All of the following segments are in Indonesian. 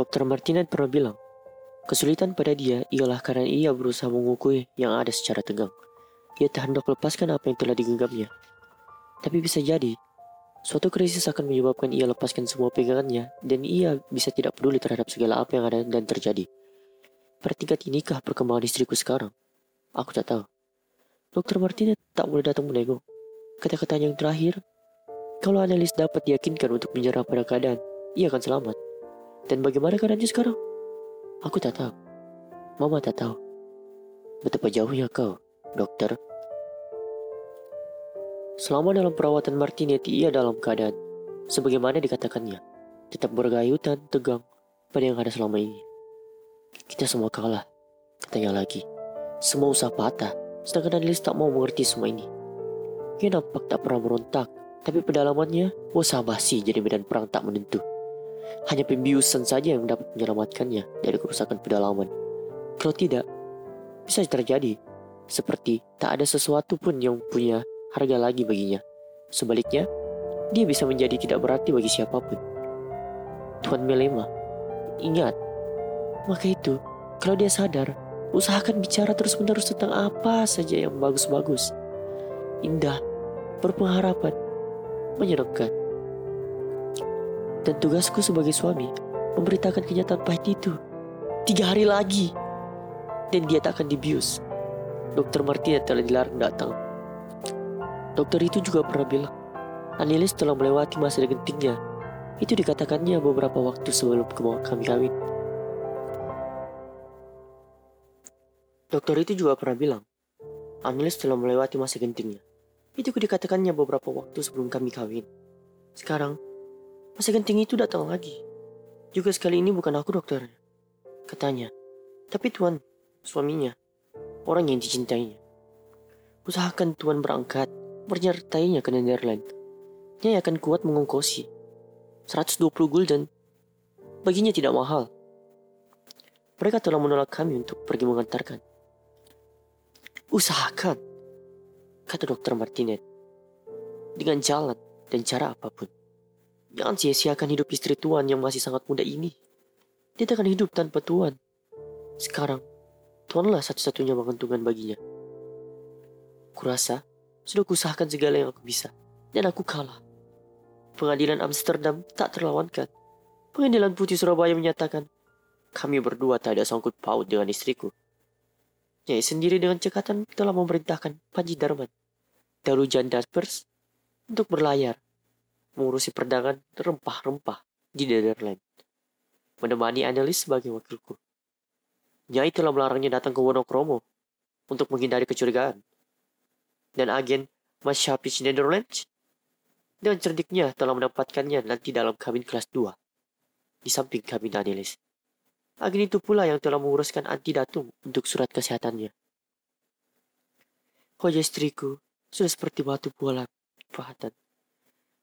Dr. Martinez pernah bilang, kesulitan pada dia ialah karena ia berusaha mengukui yang ada secara tegang. Ia tak hendak lepaskan apa yang telah digenggamnya. Tapi bisa jadi, suatu krisis akan menyebabkan ia lepaskan semua pegangannya dan ia bisa tidak peduli terhadap segala apa yang ada dan terjadi. Pada tingkat inikah perkembangan istriku sekarang? Aku tak tahu. Dr. Martinez tak boleh datang menego. Kata-katanya yang terakhir, kalau analis dapat diyakinkan untuk menyerah pada keadaan, ia akan selamat. Dan bagaimana keadaannya sekarang? Aku tak tahu. Mama tak tahu. Betapa jauhnya kau, dokter. Selama dalam perawatan Martinetti, ia dalam keadaan sebagaimana dikatakannya, tetap bergayutan, tegang pada yang ada selama ini. Kita semua kalah, katanya lagi. Semua usaha patah, sedangkan Adelis tak mau mengerti semua ini. Ia nampak tak pernah merontak, tapi pedalamannya, wah basi jadi medan perang tak menentu. Hanya pembiusan saja yang dapat menyelamatkannya dari kerusakan pedalaman. Kalau tidak, bisa terjadi seperti tak ada sesuatu pun yang punya harga lagi baginya. Sebaliknya, dia bisa menjadi tidak berarti bagi siapa pun. Tuan Melema, ingat, maka itu, kalau dia sadar, usahakan bicara terus-menerus tentang apa saja yang bagus-bagus, indah, berpengharapan, menyenangkan. Dan tugasku sebagai suami, memberitakan kenyataan pahit itu. Tiga hari lagi, dan dia tak akan dibius. Dokter Martina telah dilarang datang. Dokter itu juga pernah bilang, Anilis telah melewati masa gentingnya. Itu dikatakannya beberapa waktu sebelum kami kawin. Dokter itu juga pernah bilang, Anilis telah melewati masa gentingnya. Itu dikatakannya beberapa waktu sebelum kami kawin. Sekarang, masa genting itu datang lagi. Juga sekali ini bukan aku dokternya. Katanya, tapi Tuan, suaminya, orang yang dicintainya. Usahakan Tuan berangkat menyertainya ke Netherlands. Dia akan kuat mengongkosi 120 gulden. Baginya tidak mahal. Mereka telah menolak kami untuk pergi mengantarkan. Usahakan, kata dokter Martinez. Dengan jalan dan cara apa pun. Jangan sia-siakan hidup istri Tuan yang masih sangat muda ini. Dia tak akan hidup tanpa Tuan. Sekarang, Tuanlah satu-satunya menguntungkan baginya. Kurasa, sudah kuusahakan segala yang aku bisa. Dan aku kalah. Pengadilan Amsterdam tak terlawankan. Pengadilan Putih Surabaya menyatakan, kami berdua tak ada sangkut paut dengan istriku. Nyai sendiri dengan cekatan telah memerintahkan Panji Darman, Dalujan Daspers, untuk berlayar, mengurusi perdagangan rempah-rempah di Netherlands. Menemani analis sebagai wakilku. Nyai telah melarangnya datang ke Wonokromo untuk menghindari kecurigaan dan agen Masyapis Netherlands dengan cerdiknya telah mendapatkannya nanti dalam kabin kelas 2 di samping kabin Danielis. Agen itu pula yang telah menguruskan antidatum untuk surat kesehatannya. Wajah istriku sudah seperti batu bualan, Fahatan.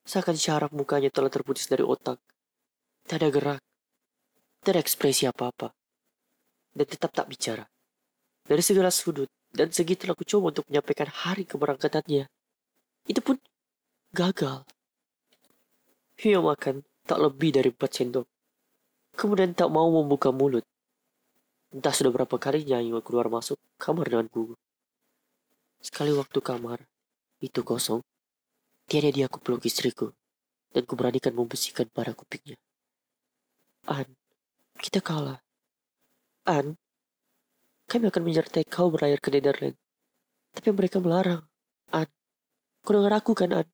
Seakan syaraf mukanya telah terputus dari otak. Tak ada gerak, tak ada ekspresi apa-apa, dan tetap tak bicara. Dari segala sudut, dan segi telah coba untuk menyampaikan hari keberangkatannya. Itu pun gagal. Ia makan tak lebih dari empat sendok. Kemudian tak mau membuka mulut. Entah sudah berapa kalinya ia keluar masuk kamar dengan gugup. Sekali waktu kamar itu kosong, tiada dia aku peluk istriku dan kuberanikan membersihkan para kupingnya. An, kita kalah. An, kami akan menyertai kau berlayar ke Netherlands. Tapi mereka melarang. An, kau dengar aku kan, An?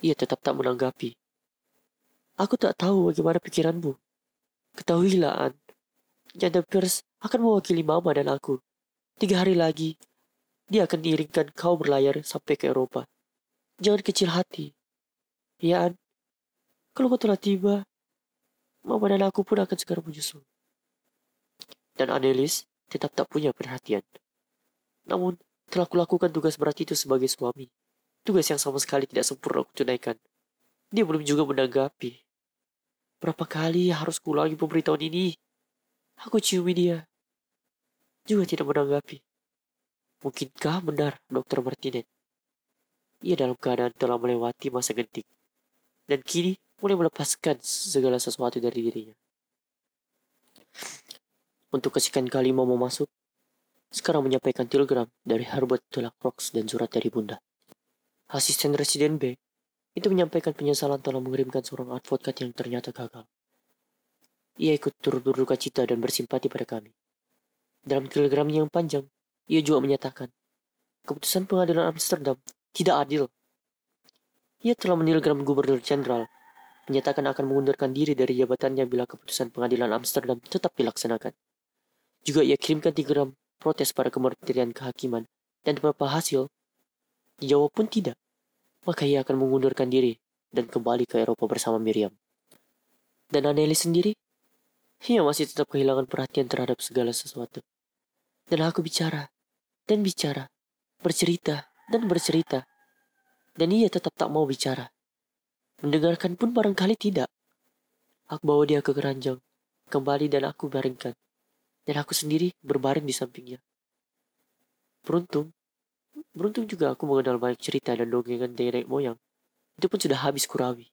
Ia tetap tak menanggapi. Aku tak tahu bagaimana pikiranmu. Ketahuilah, An. Janda Pierce akan mewakili Mama dan aku. Tiga hari lagi, dia akan diiringkan kau berlayar sampai ke Eropa. Jangan kecil hati. Ya. Kalau kau telah tiba, Mama dan aku pun akan segera menyusul. Dan Annelies, tetap tak punya perhatian. Namun, telah kulakukan tugas berat itu sebagai suami. Tugas yang sama sekali tidak sempurna aku tunaikan. Dia belum juga menanggapi. Berapa kali harus kulangi pemberitahuan ini? Aku ciumi dia. Juga tidak menanggapi. Mungkinkah benar Dr. Martinez? Ia dalam keadaan telah melewati masa genting. Dan kini mulai melepaskan segala sesuatu dari dirinya. Untuk kesekian kali mau masuk, sekarang menyampaikan telegram dari Herbert Tulak Rocks dan surat dari Bunda. Asisten Residen B itu menyampaikan penyesalan telah mengirimkan seorang advokat yang ternyata gagal. Ia ikut turut berduka cita dan bersimpati pada kami. Dalam telegramnya yang panjang, ia juga menyatakan, keputusan pengadilan Amsterdam tidak adil. Ia telah menelegram Gubernur Jenderal, menyatakan akan mengundurkan diri dari jabatannya bila keputusan pengadilan Amsterdam tetap dilaksanakan. Juga ia kirimkan telegram protes pada Kementerian Kehakiman dan beberapa hasil dijawab pun tidak maka ia akan mengundurkan diri dan kembali ke Eropa bersama Miriam. Dan Anneli sendiri, ia masih tetap kehilangan perhatian terhadap segala sesuatu. Dan aku bicara, dan bicara, bercerita, dan bercerita. Dan ia tetap tak mau bicara. Mendengarkan pun barangkali tidak. Aku bawa dia ke keranjang, kembali dan aku baringkan. Dan aku sendiri berbaring di sampingnya. Beruntung, Beruntung juga aku mengenal banyak cerita dan dongengan nenek moyang. Itu pun sudah habis kurawi.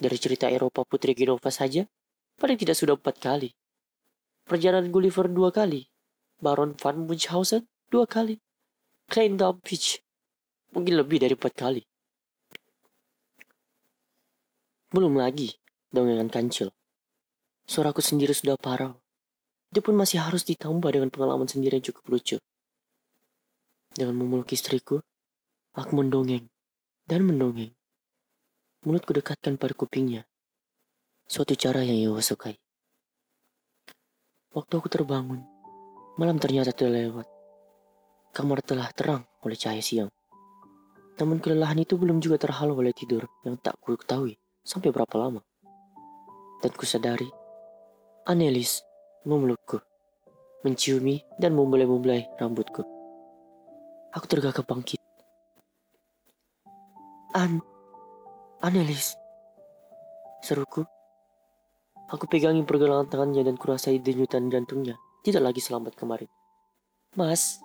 Dari cerita Eropa Putri Genova saja, paling tidak sudah empat kali. Perjalanan Gulliver dua kali. Baron van Munchausen dua kali. Klein Dampich mungkin lebih dari empat kali. Belum lagi dongengan kancil. Suaraku sendiri sudah parau. Itu pun masih harus ditambah dengan pengalaman sendiri yang cukup lucu. Dengan memeluk istriku, aku mendongeng dan mendongeng. Mulutku dekatkan pada kupingnya. Suatu cara yang ia sukai. Waktu aku terbangun, malam ternyata telah lewat. Kamar telah terang oleh cahaya siang. Namun kelelahan itu belum juga terhalau oleh tidur yang tak ku ketahui sampai berapa lama. Dan ku sadari, Anelis memelukku, menciumi dan membelai-membelai rambutku. Aku tergagap bangkit. An, Anelis, seruku. Aku pegangi pergelangan tangannya dan kurasai denyutan jantungnya. Tidak lagi selamat kemarin. Mas,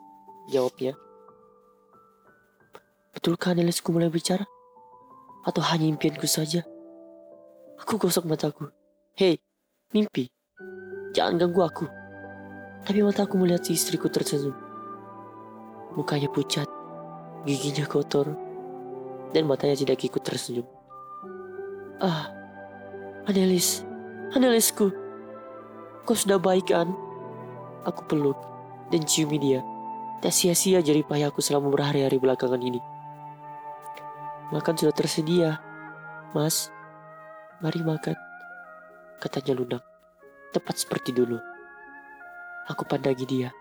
jawabnya. Betulkah Anelisku mulai bicara? Atau hanya impianku saja? Aku gosok mataku. Hei, mimpi. Jangan ganggu aku. Tapi mataku melihat si istriku tersenyum. Mukanya pucat, giginya kotor, dan matanya tidak ikut tersenyum. Ah, Anelis, Anelisku, kau sudah baik kan? Aku peluk dan ciumi dia. Tak sia-sia jadi payahku selama berhari-hari belakangan ini. Makan sudah tersedia, Mas. Mari makan, katanya lunak. Tepat seperti dulu. Aku pandangi dia.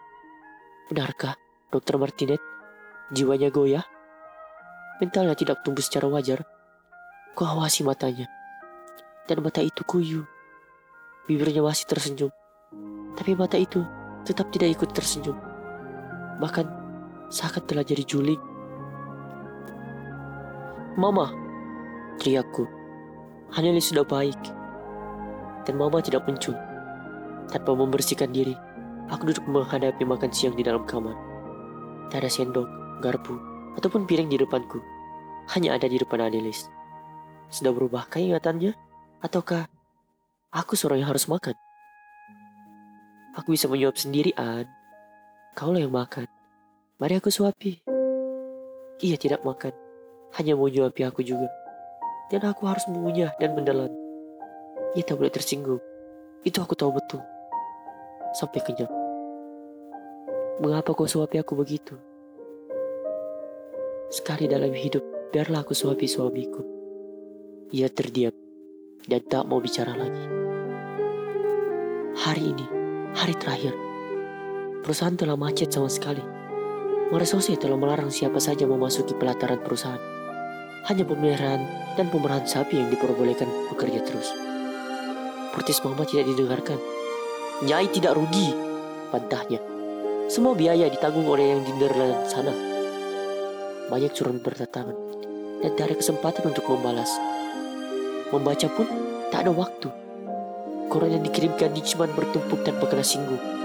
Benarkah? Dokter Martinet, jiwanya goyah. Mentalnya tidak tumbuh secara wajar. Ku awasi matanya. Dan mata itu kuyu. Bibirnya masih tersenyum. Tapi mata itu tetap tidak ikut tersenyum. Bahkan seakan telah jadi juling. Mama, teriakku. Haneli sudah baik. Dan mama tidak muncul. Tanpa membersihkan diri, aku duduk menghadapi makan siang di dalam kamar. Tak ada sendok, garpu, ataupun piring di depanku. Hanya ada di depan Adelis. Sudah berubahkah ingatannya? Ataukah aku seorang yang harus makan? Aku bisa menyuap sendiri, An. Kaulah yang makan. Mari aku suapi. Ia tidak makan. Hanya mau nyuapi aku juga. Dan aku harus mengunyah dan mendelan. Ia tak boleh tersinggung. Itu aku tahu betul. Sampai kenyang. Mengapa kau suapi aku begitu? Sekali dalam hidup, biarlah aku suapi suamiku. Ia terdiam dan tak mau bicara lagi. Hari ini, hari terakhir, perusahaan telah macet sama sekali. Maresose telah melarang siapa saja memasuki pelataran perusahaan. Hanya pemeliharaan dan pemerahan sapi yang diperbolehkan bekerja terus. Protes mama tidak didengarkan. Nyai tidak rugi, bantahnya. Semua biaya ditanggung oleh yang di sana. Banyak surat berdatangan dan tak ada kesempatan untuk membalas. Membaca pun tak ada waktu. Koran yang dikirimkan di bertumpuk dan kena singgung.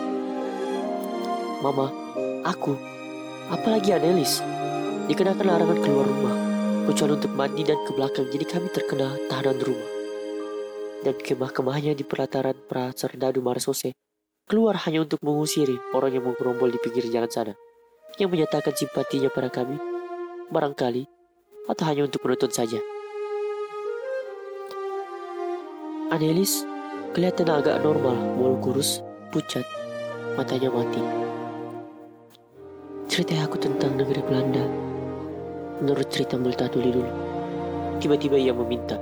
Mama, aku, apalagi Anelis, dikenakan larangan keluar rumah, kecuali untuk mandi dan ke belakang, jadi kami terkena tahanan rumah. dan kemah-kemahnya di pelataran pra Serdadu Marsose keluar hanya untuk mengusiri orang yang menggerombol di pinggir jalan sana yang menyatakan simpatinya pada kami barangkali atau hanya untuk menonton saja. Anelis kelihatan agak normal, walau kurus, pucat, matanya mati. Cerita aku tentang negeri Belanda. Menurut cerita Multatuli dulu. Tiba-tiba ia meminta.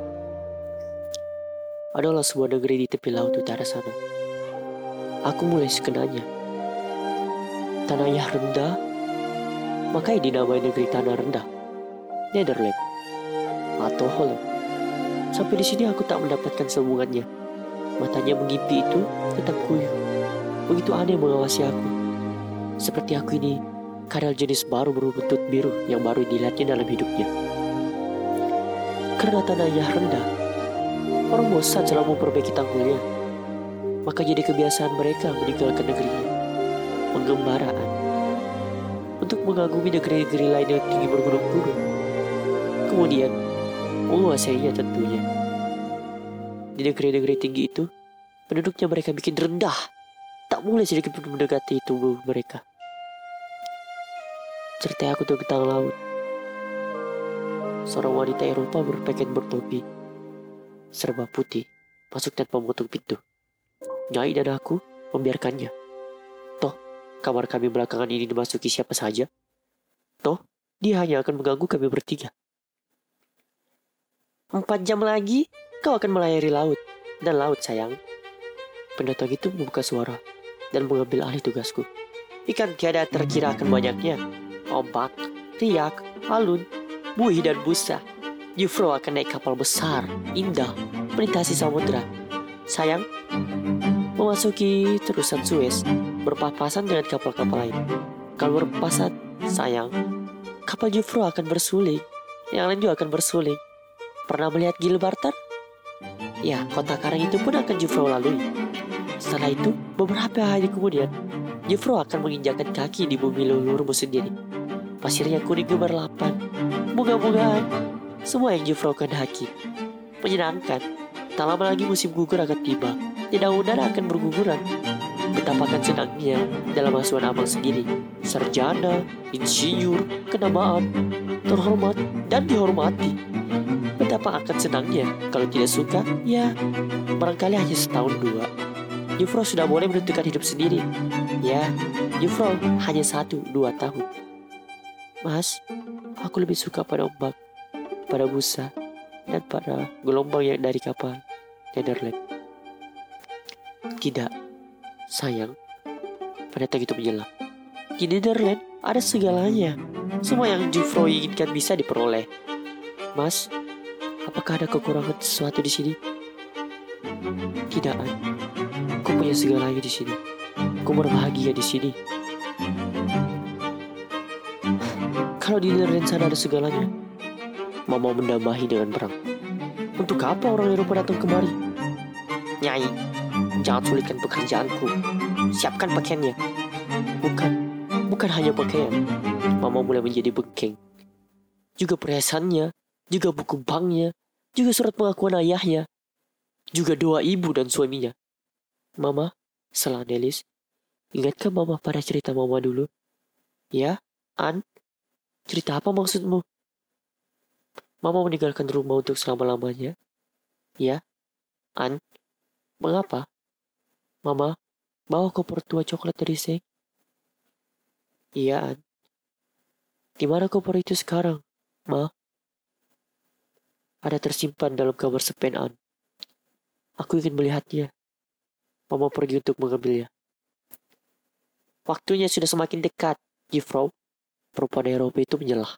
Adalah sebuah negeri di tepi laut utara sana. Aku mulai sekenanya. Tanahnya rendah, makanya dinamai negeri tanah rendah. Netherlands atau Holland. Sampai di sini aku tak mendapatkan sambungannya. Matanya mengimpi itu tetap kuyuh. Begitu aneh mengawasi aku. Seperti aku ini karel jenis baru beruntut biru yang baru dilihatnya dalam hidupnya. Karena tanahnya rendah, orang bosan selalu memperbaiki tanggulnya. Maka jadi kebiasaan mereka meninggalkan negerinya. Penggembaraan. Untuk mengagumi negeri-negeri lain yang tinggi bergunung-gunung. Kemudian, menguasainya tentunya. Di negeri-negeri tinggi itu, penduduknya mereka bikin rendah. Tak boleh sedikit pun mendekati tubuh mereka. Cerita aku tentang laut. Seorang wanita Eropa berpakaian bertopi, serba putih, masuk tanpa memotong pintu. Nyai dan aku membiarkannya. Toh, kamar kami belakangan ini dimasuki siapa saja. Toh, dia hanya akan mengganggu kami bertiga. Empat jam lagi, kau akan melayari laut. Dan laut, sayang. Pendatang itu membuka suara dan mengambil alih tugasku. Ikan tiada terkira akan banyaknya. Ombak, riak, alun, buih dan busa. Jufro akan naik kapal besar, indah, melintasi samudera. Sayang, memasuki terusan Suez, berpapasan dengan kapal-kapal lain. Kalau berpapasan, sayang, kapal Jufro akan bersuling. Yang lain juga akan bersuling. Pernah melihat Gilbartan? Ya, kota karang itu pun akan Jufro lalui. Setelah itu, beberapa hari kemudian, Jufro akan menginjakan kaki di bumi leluhurmu sendiri. Pasirnya kuning gemerlapan, bunga-bungaan, semua yang Jufro kehendaki. Menyenangkan, tak lama lagi musim gugur akan tiba. Dedaunan akan berguguran. Betapa akan senangnya dalam asuhan abang sendiri. Sarjana, insinyur, kenamaan, terhormat, dan dihormati. Betapa akan senangnya kalau tidak suka, ya barangkali hanya setahun dua. Jufro sudah boleh menentukan hidup sendiri. Ya, Jufro hanya satu dua tahun. Mas, aku lebih suka pada ombak, pada busa, dan pada gelombang yang dari kapal Netherlands. Tidak, sayang. Pendeta itu menyela. Di Netherlands ada segalanya. Semua yang Jufro inginkan bisa diperoleh. Mas, apakah ada kekurangan sesuatu di sini? Tidak, An. Aku punya segalanya di sini. Aku berbahagia di sini. Kalau di Netherlands sana ada segalanya, Mama mendambahi dengan perang. Untuk apa orang Eropa datang kemari? Nyai, jangan sulitkan pekerjaanku. Siapkan pakaiannya. Bukan, bukan hanya pakaian. Mama mulai menjadi bengkeng. Juga perhiasannya, juga buku banknya, juga surat pengakuan ayahnya, juga doa ibu dan suaminya. Mama, salah Nelis, ingatkah mama pada cerita mama dulu? Ya, An, cerita apa maksudmu? Mama meninggalkan rumah untuk selama-lamanya. Ya, An, mengapa? Mama, bawa koper tua coklat dari Seng. Iya, An. Di mana koper itu sekarang, Ma? Ada tersimpan dalam kamar sepen An. Aku ingin melihatnya. Mama pergi untuk mengambilnya. Waktunya sudah semakin dekat, Jifro. Perempuan Eropa itu menyelah.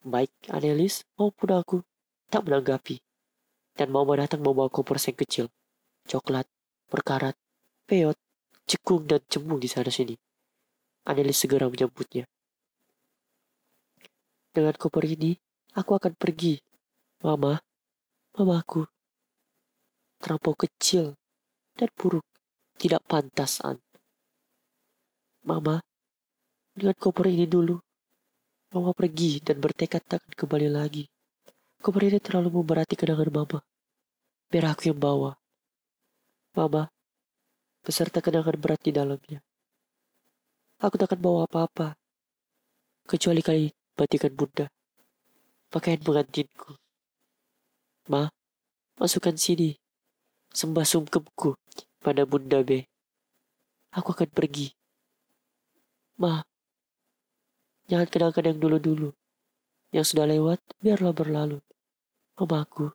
Baik, Anelis maupun aku tak menanggapi. Dan Mama datang membawa koper seng kecil. Coklat, perkarat, peot, cekung dan cembung di sana sini. Anelis segera menyambutnya. Dengan koper ini, aku akan pergi. Mama, mamaku. Terlampau kecil dan buruk. Tidak pantas, An. Mama, dengan koper ini dulu. Mama pergi dan bertekad takkan kembali lagi. Koper ini terlalu memberati kenangan Mama. Biar aku yang bawa. Mama, beserta kenangan berat di dalamnya. Aku tak akan bawa apa-apa. Kecuali kali batikan bunda. Pakaian pengantinku. Ma, masukkan sini. Sembah sungkemku pada bunda be. Aku akan pergi. Ma, jangan kenangkan yang dulu-dulu. Yang sudah lewat, biarlah berlalu. Mamaku,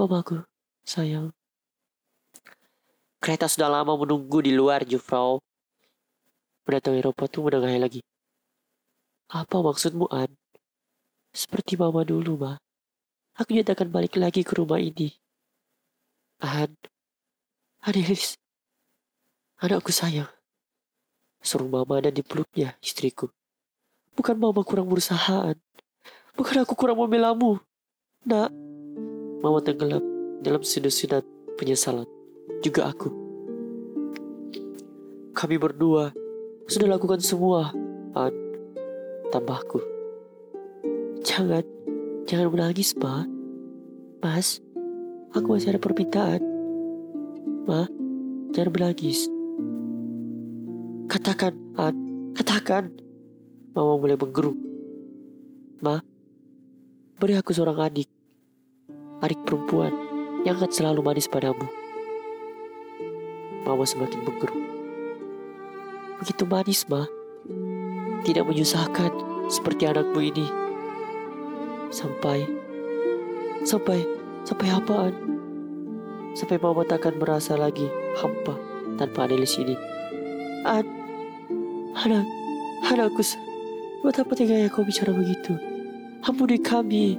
mamaku, sayang. Kereta sudah lama menunggu di luar, Jufrau. Mendatang Eropa tuh menengahi lagi. Apa maksudmu, An? Seperti mama dulu, Ma. Aku nyatakan balik lagi ke rumah ini. An, Adelis, anakku sayang. Suruh mama dan dipeluknya, istriku. Bukan mama kurang berusaha, An. Bukan aku kurang membelamu. Nak, mama tenggelam dalam sinus-sinus penyesalan. Juga aku. Kami berdua sudah lakukan semua, An. Tambahku. Jangan, jangan menangis, Ma. Mas, aku masih ada permintaan. Ma, jangan menangis. Katakan, An, katakan. Mama mulai menggeruk. Ma, beri aku seorang adik. Adik perempuan yang akan selalu manis padamu. Mama semakin menggeruk. Begitu manis, Ma. Tidak menyusahkan seperti anakmu ini. Sampai, sampai, sampai apaan? Sampai Mama takkan merasa lagi hampa tanpa Anelis ini. An, anak, anakku, betapa teganya kau bicara begitu? Ampuni kami,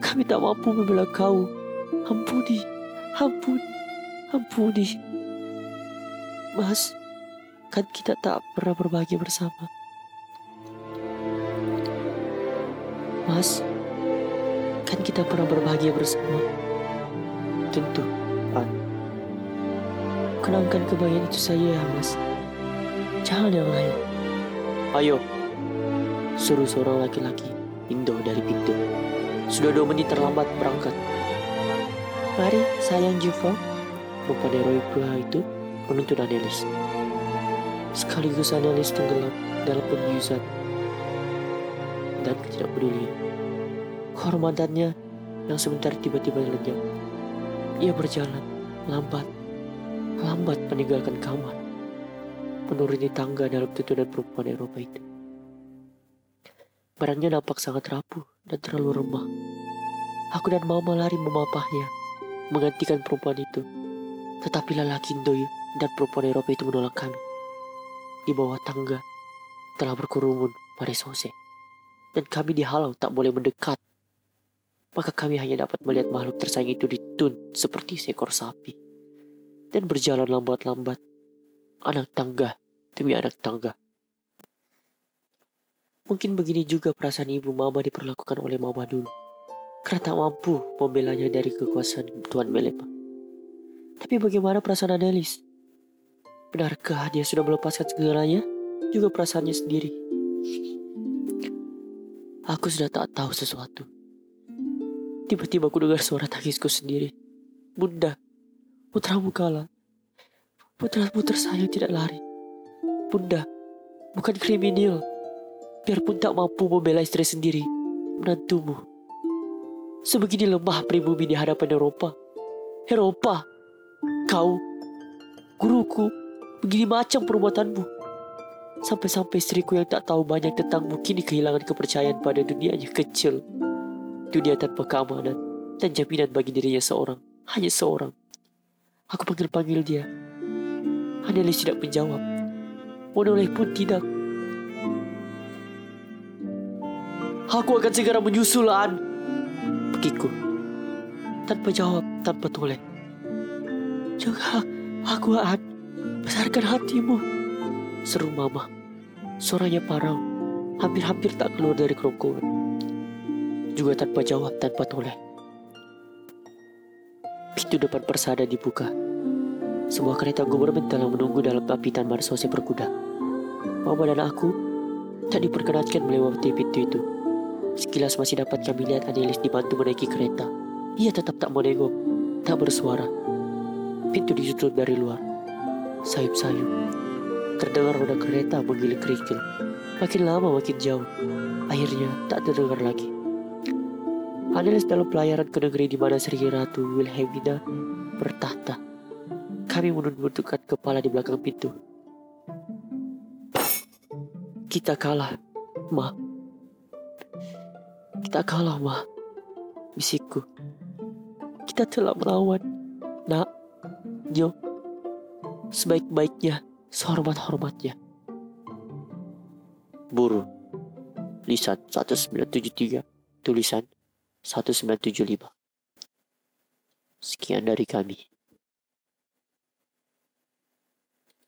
kami tak mampu membela kau. Ampuni, ampuni, ampuni. Mas, kan kita tak pernah berbagi bersama. Mas, kan kita pernah berbahagia bersama. Tentu, An. Kenangkan kebahagiaan itu saja ya, Mas. Jangan yang lain. Ayo, suruh seorang laki-laki Indo dari pintu. Sudah dua menit terlambat berangkat. Mari, sayang Juvo. Perempuan heroik pula itu menuntun Anelis. Sekaligus Anelis tenggelam dalam pembiusan dan tidak peduli. Kehormatannya yang sebentar tiba-tiba lenyap. Ia berjalan lambat, lambat meninggalkan kamar, menuruni tangga dalam tuntunan perempuan Eropa itu. Barangnya nampak sangat rapuh dan terlalu remah. Aku dan mama lari memapahnya, menggantikan perempuan itu. Tetapi lelaki Indoy dan perempuan Eropa itu menolak kami. Di bawah tangga telah berkerumun Marisose dan kami dihalau tak boleh mendekat. Maka kami hanya dapat melihat makhluk tersayang itu ditun seperti seekor sapi. Dan berjalan lambat-lambat. Anak tangga demi anak tangga. Mungkin begini juga perasaan ibu mama diperlakukan oleh mama dulu. Karena tak mampu membelanya dari kekuasaan Tuan Melepa. Tapi bagaimana perasaan Adelis? Benarkah dia sudah melepaskan segalanya? Juga perasaannya sendiri. Aku sudah tak tahu sesuatu. Tiba-tiba aku dengar suara tangisku sendiri. Bunda, putramu kalah. Putramu tersayang tidak lari. Bunda, bukan kriminal. Biarpun tak mampu membela istri sendiri, menantumu. Sebegini lemah pribumi di hadapan Eropa. Eropa, kau, guruku, begini macam perbuatanmu. Sampai-sampai istriku yang tak tahu banyak tentangmu kini kehilangan kepercayaan pada dunianya kecil. Dunia tanpa keamanan dan jaminan bagi dirinya seorang. Hanya seorang. Aku panggil-panggil dia. Anelis tidak menjawab. Monoleh pun tidak. Aku akan segera menyusul, An. Begitu. Tanpa jawab, tanpa toleh. Juga aku, An. Besarkan hatimu. Seru mama. Suaranya parau. Hampir-hampir tak keluar dari kerongkongan. Juga tanpa jawab, tanpa toleh. Pintu depan persada dibuka. Sebuah kereta gubernur telah menunggu dalam apitan marsose berkuda. Mama dan aku tak diperkenankan melewati pintu itu. Sekilas masih dapat kami lihat Anelis dibantu menaiki kereta. Ia tetap tak mau nengok. Tak bersuara. Pintu ditutup dari luar. Sayup-sayup. Terdengar roda kereta menggiling kerikil. Makin lama makin jauh. Akhirnya tak terdengar lagi. Adalah dalam pelayaran ke negeri di mana Sri Ratu Wilhelmina bertahta. Kami menundukkan kepala di belakang pintu. Kita kalah, Ma. Kita kalah, Ma. Bisikku. Kita telah melawan. Nak, Nyo. Sebaik-baiknya, sehormat-hormatnya. Buru. Lisan 1973. Tulisan 1975. Sekian dari kami.